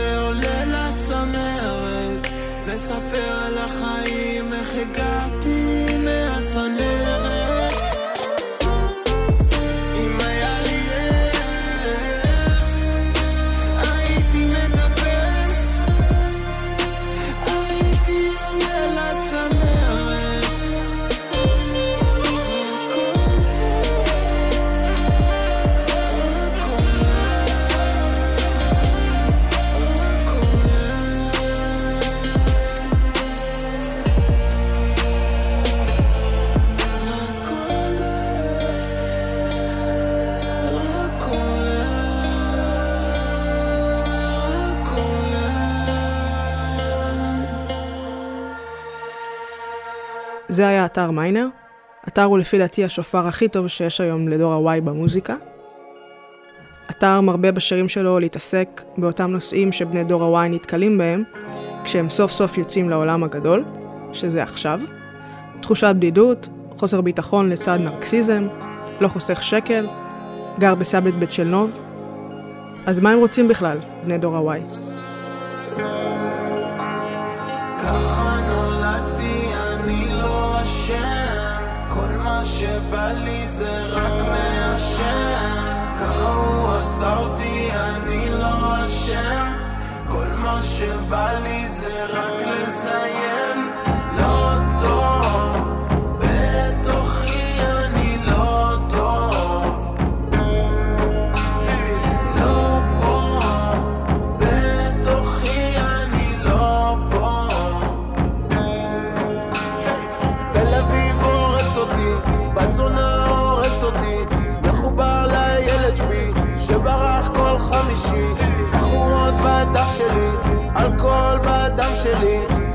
ועולה לצמרת, לספר על החיים, איך הגעתי מהצנרת. זה היה אתר מיינר. אתר הוא לפי דעתי השופר הכי טוב שיש היום לדור ה-Y במוזיקה. אתר מרבה בשירים שלו להתעסק באותם נושאים שבני דור ה-Y נתקלים בהם, כשהם סוף סוף יוצאים לעולם הגדול, שזה עכשיו. תחושת בדידות, חוסר ביטחון לצד נרקסיזם, לא חוסך שקל, גר בסבלת בית של נוב. אז מה הם רוצים בכלל, בני דור ה-Y? כל מה שבא לי זה רק מעשן ככה הוא עשה אותי, אני לא אשם. כל מה שבא לי זה רק לזה socially.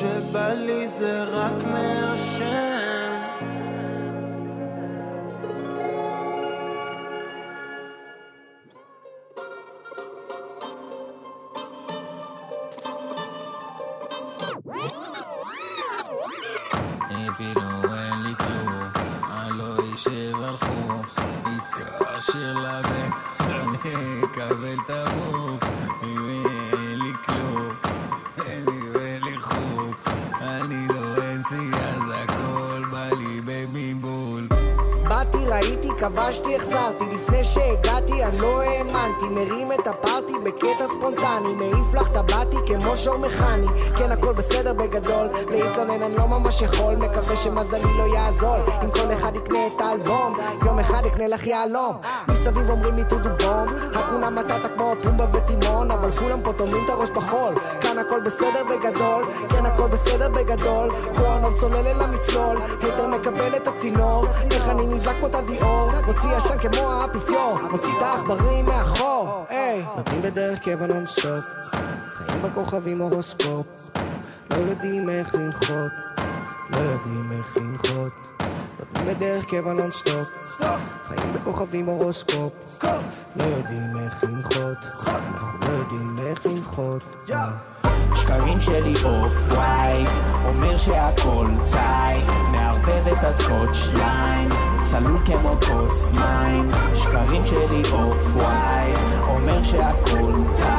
שבא לי זה רק מעשן ראיתי, כבשתי, החזרתי. לפני שהגעתי, אני לא האמנתי. מרים את הפארטי בקטע ספונטני. מעיף לך טבעתי כמו שור מכני. כן, הכל בסדר בגדול. להתלונן אני לא ממש יכול. מקווה שמזלי לא יעזור. אם כל אחד יקנה את האלבום יום אחד יקנה לך יהלום. מסביב אומרים לי טודו בום הכונה מטאטה כמו פומבה וטימון אבל כולם פה טומנים את הראש בחול. כאן הכל בסדר בגדול. כן, הכל בסדר בגדול. קורנוב צולל אל המצלול. היתר מקבל את הצינור. איך אני נדלק כמו תדיאור מוציא עשן כמו האפיפיור. מוציא את העכברים מאחור היי. נותנים בדרך קבע נונסטופ חיים בכוכבים הורוסקופ. לא יודעים איך לנחות. לא יודעים איך לנחות נותנים בדרך קבע נונסטופ חיים בכוכבים הורוסקופ. לא יודעים איך לנחות אנחנו לא יודעים איך לנחות שקרים שלי off-white אומר שהכל tight מערבב את הסקוטש line צלול כמו כוס מים. שקרים שלי off-white אומר שהכל tight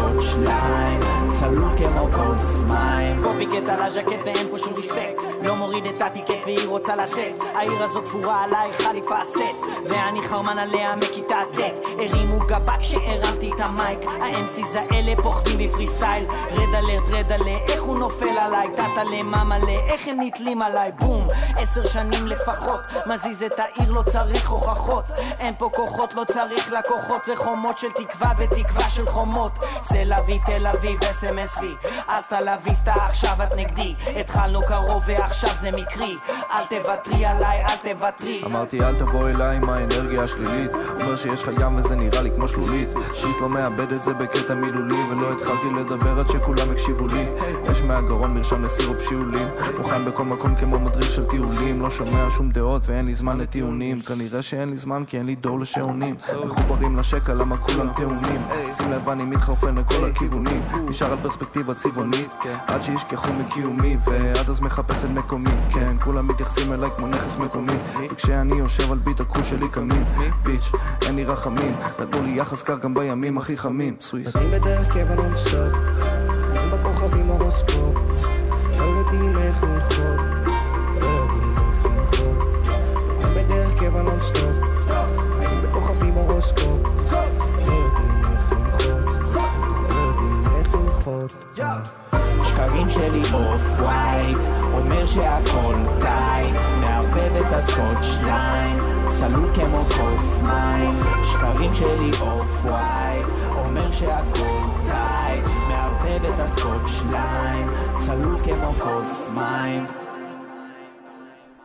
הסקוטש line צלול כמו כוס מים. copycat על הז'קט ואין פה שום respect לא מוריד את ה ticket והיא רוצה לצאת. העיר הזאת תפורה עליי חליפה סט. ואני חרמן עליה מכיתה ט' הרימו גבה כשהרמתי את ה mic. ה-MCs האלה פוחדים בפרי סטייל רד אלרט רד עלה איך הוא נופל עליי? טאטה מלא איך הם נתלים עליי? בום! עשר שנים לפחות מזיז את העיר לא צריך הוכחות. אין פה כוחות לא צריך לקוחות. זה חומות של תקווה ותקווה של חומות סל אבי תל אביב אס.אם.אס וי אסטה לוויסטה עכשיו את נגדי. התחלנו קרוב ועכשיו זה מקרי. אל תוותרי עליי אל תוותרי. אמרתי אל תבוא אליי עם האנרגיה השלילית. אומר שיש לך ים וזה נראה לי כמו שלולית. שיס לא מאבד את זה בקטע מילולי ולא התחלתי לדבר עד שכולם הקשיבו לי. יש מהגרון מרשם לסירופ שיעולים. מוכן בכל מקום כמו מדריך של טיולים. לא שומע שום דעות ואין לי זמן לטיעונים. כנראה שאין לי זמן כי אין לי דור לשעונים. מחוברים לשקע למה כולם טעונים? שים לב אני מתחרפן לכל הכיוונים. נשאר על פרספקטיבה צבעונית עד שישכחו מקיומי ועד אז מחפש את מקומי כן. כולם מתייחסים אליי כמו נכס מקומי. וכשאני יושב על ביט הכוש שלי קמים. bitch אין לי רחמים. נתנו לי יחס קר גם בימים הכי חמים. סוויס. נותנים בדרך קבע נונסטופ שהכל tight מערבב את הסקוטש lean צלול כמו כוס מים. שקרים שלי off white אומר שהכל tight מערבב את הסקוטש lean צלול כמו כוס מים.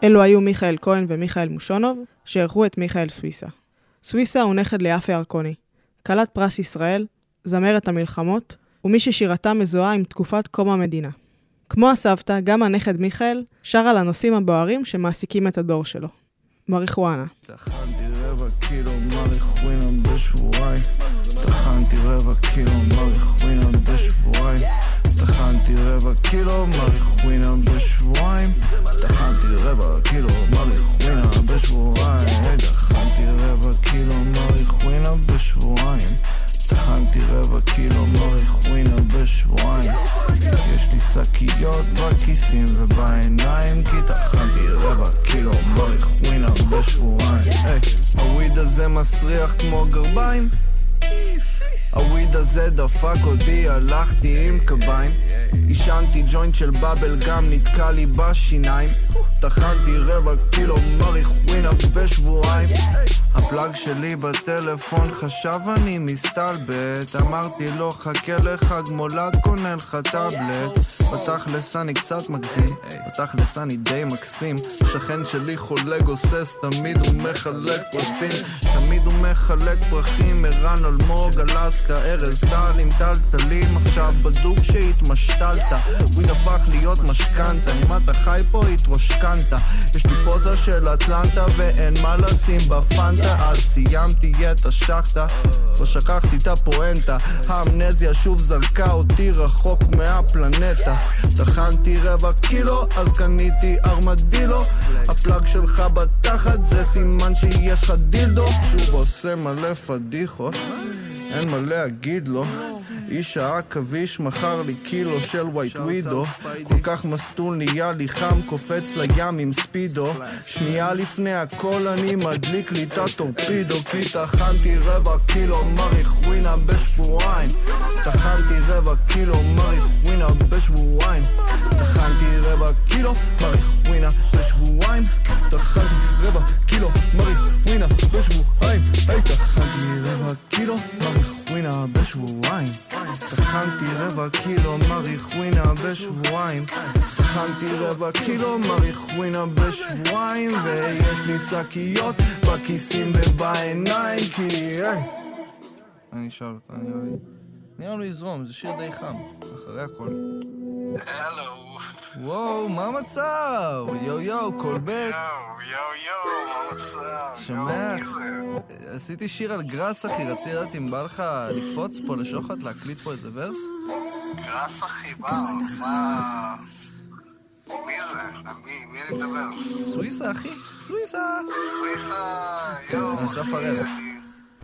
אלו היו מיכאל כהן ומיכאל מושונוב, שאירחו את מיכאל סוויסה. סוויסה הוא נכד ליפה ירקוני, כלת פרס ישראל, זמרת המלחמות, ומי ששירתה מזוהה עם תקופת קום המדינה. כמו הסבתא, גם הנכד מיכאל שר על הנושאים הבוערים שמעסיקים את הדור שלו. מריחואנה. טחנתי רבע קילו מריחואנה בשבועיים. טחנתי רבע קילו מריחואנה בשבועיים. טחנתי רבע קילו מריחואנה בשבועיים. טחנתי רבע קילו מריחואנה בשבועיים טחנתי רבע קילו מריחואנה בשבועיים. יש לי שקיות בכיסים ובעיניים כי טחנתי רבע קילו מריחואנה בשבועיים. היי, ה weed הזה מסריח כמו גרביים. ה weed הזה דפק אותי, הלכתי עם קביים. עישנתי ג'וינט של בבל גם נתקע לי בשיניים טחנתי רבע קילו מריחואנה בשבועיים. ה plug שלי בטלפון חשב אני מסתלבט. אמרתי לו חכה לחג מולד קונה לך טאבלט בתכלס אני קצת מגזים, בתכלס אני די מקסים. שכן שלי חולה גוסס, תמיד הוא מחלק פרסים. תמיד הוא מחלק פרחים, ערן אלמוג, אלסקה, ארז טל עם טלטלים. עכשיו בדוק שהתמשתלת, וויד הפך להיות משכנתה. אם אתה חי פה התרושכנת. יש לי פוזה של אטלנטה ואין מה לשים בפנטה, אז סיימתי את השחטה. לא שכחתי את הפואנטה, האמנזיה שוב זרקה אותי רחוק מהפלנטה. טחנתי רבע קילו, אז קניתי ארמדילו. ה plug שלך בתחת זה סימן שיש לך דילדו. שוב עושה מלא פדיחות, אין מה להגיד לו. איש העכביש מכר לי קילו של ווייט ווידו כל כך מסטול נהיה לי חם קופץ לים עם ספידו. שנייה לפני הכל אני מדליק לי את הטורפידו. כי טחנתי רבע קילו מריחואנה בשבועיים. טחנתי רבע קילו מריחווינה בשבועיים. טחנתי רבע קילו מריחווינה בשבועיים. טחנתי רבע קילו מריחווינה בשבועיים. היי טחנתי רבע קילו מריחווינה בשבועיים טחנתי רבע קילו מריחווינה בשבועיים טחנתי רבע קילו מריחווינה בשבועיים ויש לי שקיות בכיסים ובעיניים כי... אני אשאל אותה, נראה לי. נראה לי לזרום, זה שיר די חם, אחרי הכל. הלו. וואו, מה המצב? יואו יואו, קולבק. יואו, יואו, יואו, מה המצב? שומע? עשיתי שיר על גראס, אחי, רציתי לדעת אם בא לך לקפוץ פה לשוחט, להקליט פה איזה ורס? גראס אחי, בא, מה... מי זה? מי, מי אני מדבר? סוויסה, אחי, סוויסה. סוויסה, יואו, אסף אחי.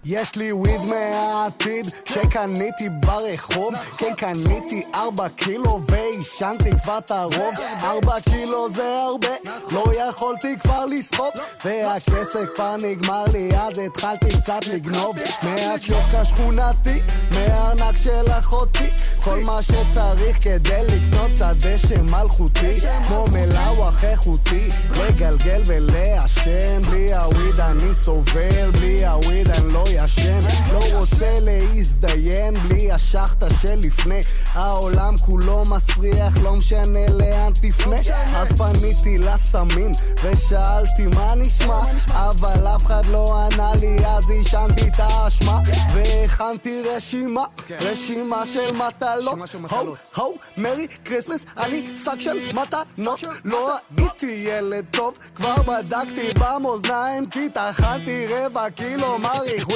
יש לי וויד מהעתיד שקניתי ברחוב. כן קניתי ארבע קילו ועישנתי כבר את הרוב. ארבע קילו זה הרבה לא יכולתי כבר לסחוב. והכסף כבר נגמר לי אז התחלתי קצת לגנוב. מהקיוסק השכונתי מהארנק של אחותי. כל מה שצריך כדי לקנות קצת דשא מלכותי. כמו מלאווח איכותי לגלגל ולעשן. בלי הוויד אני סובל בלי הוויד אני לא ישן לא רוצה להזדיין בלי השחטה שלפני. העולם כולו מסריח לא משנה לאן תפנה. אז פניתי לסמים ושאלתי מה נשמע? אבל אף אחד לא ענה לי אז עישנתי את האשמה. והכנתי רשימה רשימה של מטלות. ho ho Merry Christmas אני שק של מתנות. לא הייתי ילד טוב כבר בדקתי במאזניים כי טחנתי רבע קילו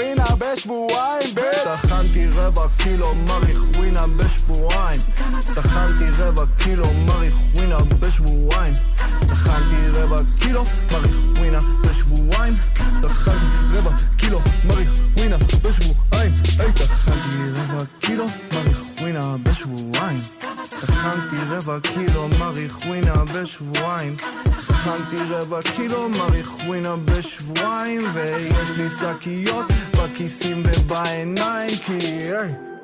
מריחואנה בשבועיים bitch טחנתי רבע קילו מריחואנה בשבועיים. טחנתי רבע קילו מריחואנה בשבועיים. טחנתי רבע קילו מריחואנה בשבועיים. טחנתי רבע קילו מריחואנה בשבועיים. היי טחנתי רבע קילו מריחווינה בשבועיים. טחנתי רבע קילו מריחווינה בשבועיים טחנתי רבע קילו מריחווינה בשבועיים ויש לי שקיות בכיסים ובעיניים כי... היי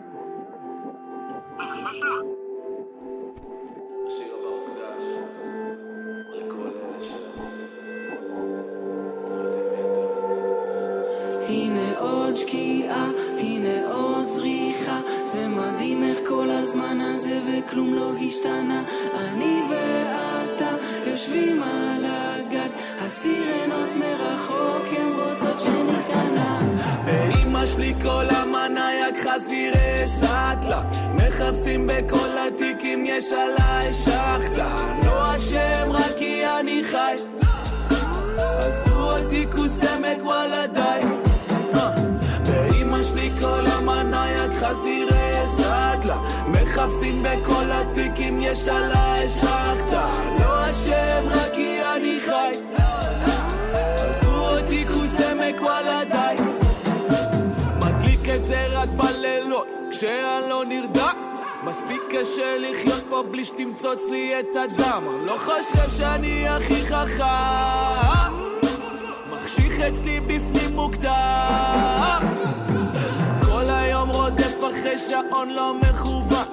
מחפשים בכל התיקים יש עליי שחטה. לא אשם רק כי אני חי. עזבו אותי כוסמת וואלה די. באמא שלי כל המנייק חזירי סאטלה מחפשים בכל התיקים יש עליי שחטה. לא אשם רק כי אני חי. עזבו אותי כוסמת וואלה די. מדליק את זה רק בלילות כשאני לא נרדם מספיק קשה לחיות פה בלי שתמצוץ לי את הדם. לא חושב שאני הכי חכם. מחשיך אצלי בפנים מוקדם. כל היום רודף אחרי שעון לא מכוון.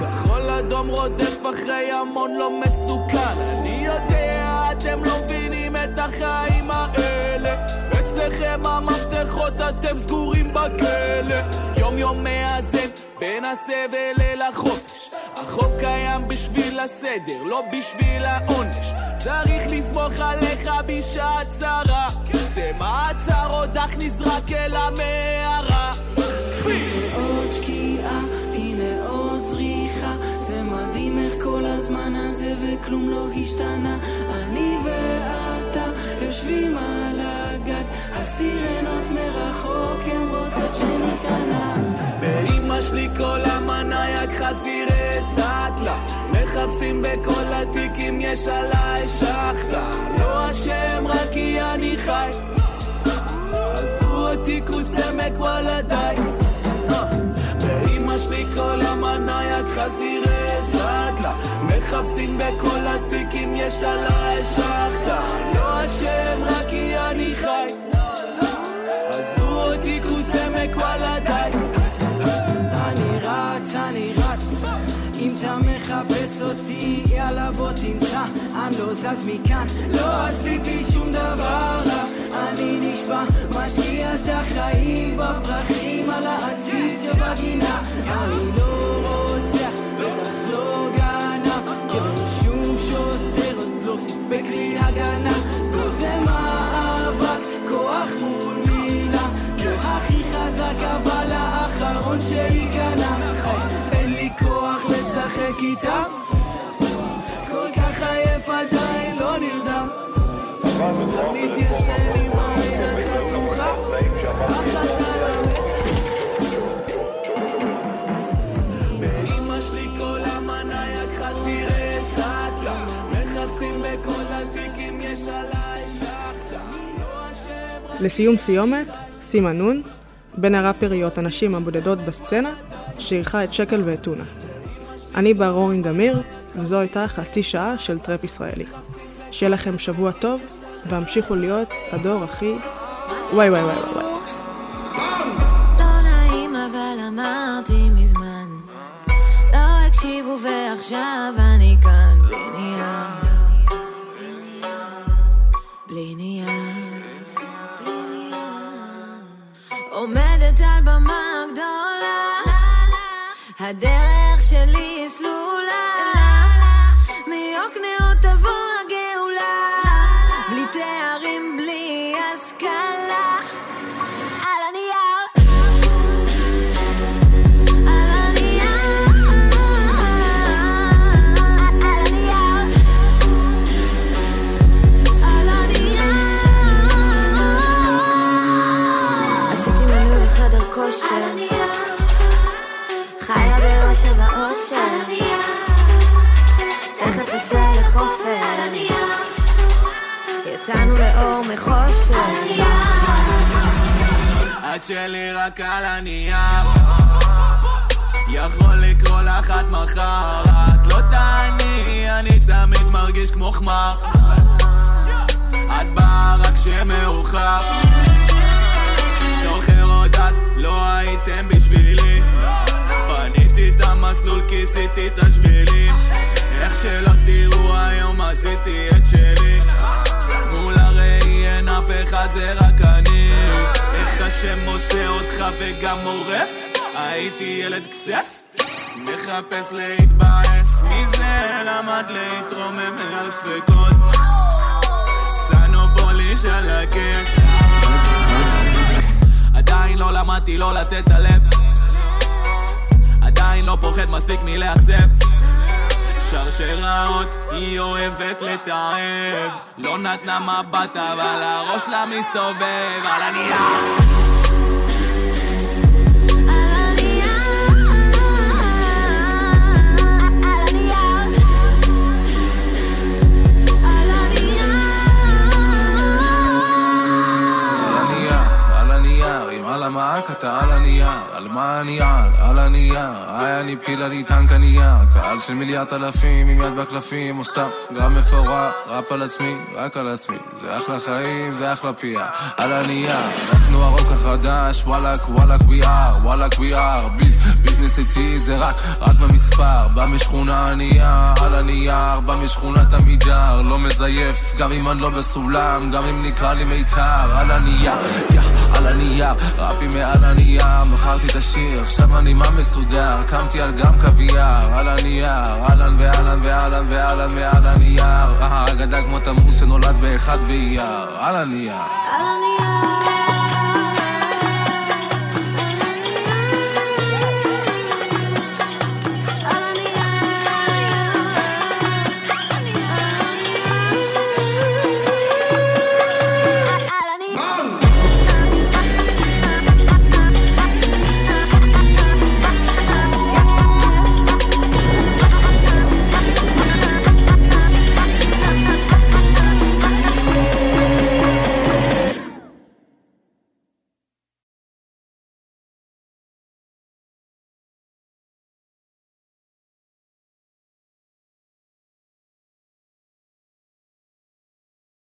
כחול אדום רודף אחרי המון לא מסוכן. אני יודע אתם לא מבינים את החיים האלה. אצלכם המפתחות אתם סגורים בכלא יום יום מאזן בין הסבל אל החופש החוק קיים בשביל הסדר, לא בשביל העונש. צריך לסמוך עליך בשעת צרה. זה מעצר עוד אך נזרק אל המערה. עוד שקיעה, הנה עוד זריחה. זה מדהים איך כל הזמן הזה וכלום לא השתנה. אני ואתה יושבים על הגג, הסירנות מרחוק הן רוצות שניכנע. שלי כל המנייק חזירי סאטלה. מחפשים בכל התיקים יש עליי שחטה. לא אשם רק כי אני חי. עזבו אותי כוסי וואלה די באמא שלי כל המנייק חזירי סאטלה. מחפשים בכל התיקים יש עליי שחטה. לא אשם רק כי אני חי. עזבו אותי כוסי וואלה די אותי, יאללה בוא תמצא. אני לא זז מכאן, לא עשיתי שום דבר רע. אני נשבע, משקיע את החיים בפרחים על העציץ שבגינה. אני לא רוצח, בטח לא גנב. גבר שום שוטר לא סיפק לי הגנה. פה זה מאבק, כוח מול מילה. לא הכי חזק אבל האחרון שייכנע אין לי כוח לשחק איתם חזירי סאטלה מחפשים בכל התיקים יש עליי שחטה לא לסיום סיומת, סימה נון, בין הראפריות הנשים הבודדות בסצנה, שאירחה את שקל ואת טונה. אני בר אורן גמיר, וזו הייתה חצי שעה של טראפ ישראלי. שיהיה לכם שבוע טוב, והמשיכו להיות הדור הכי... וואי וואי וואי וואי וואי. לא נעים אבל אמרתי מזמן הקשיבו ועכשיו אני כאן. בלי נייר. בלי נייר. עומדת על במה את שלי רק על הנייר. יכול לקרוא לך עד מחר. את לא תעני, אני תמיד מרגיש כמו חמר. את באה רק כשמאוחר. זוכר עוד אז לא הייתם בשבילי. בניתי את המסלול, כיסיתי את השבילים איך שלא תראו היום עשיתי את שלי אף אחד זה רק אני. איך השם עושה אותך וגם הורס הייתי ילד גסס מחפש להתבאס. מזה למד להתרומם מעל ספקות. סנופוליש על הכס. עדיין לא למדתי לא לתת את הלב. עדיין לא פוחד מספיק מלאכזב שרשראות היא אוהבת לתעב. לא נתנה מבט אבל הראש לה מסתובב על הנייר המעק אתה על הנייר, על מה אני על? על הנייר, היי אני פיל אני טנק הנייר, קהל של מיליארד אלפים עם יד בקלפים, או סתם גם מפורר, ראפ על עצמי, רק על עצמי, זה אחלה חיים, זה אחלה פייה, על הנייר, אנחנו הרוק החדש, וואלאק וואלאק we are, וואלאק we are, ביז, ביזנס איתי זה רק, רק במספר, בא משכונה ענייה, על הנייר, בא משכונת עמידר, לא. מזייף, גם אם אני לא בסולם, גם אם נקרא לי מיתר, על הנייר, יא, על הנייר, רפי מעל הנייר, מכרתי את השיר, עכשיו אני מה מסודר, קמתי על גם קוויאר, על הנייר, אהלן ואהלן ואהלן ואהלן ועל הנייר, אגדה כמו תמוז שנולד באחד באייר, על הנייר. על הנייר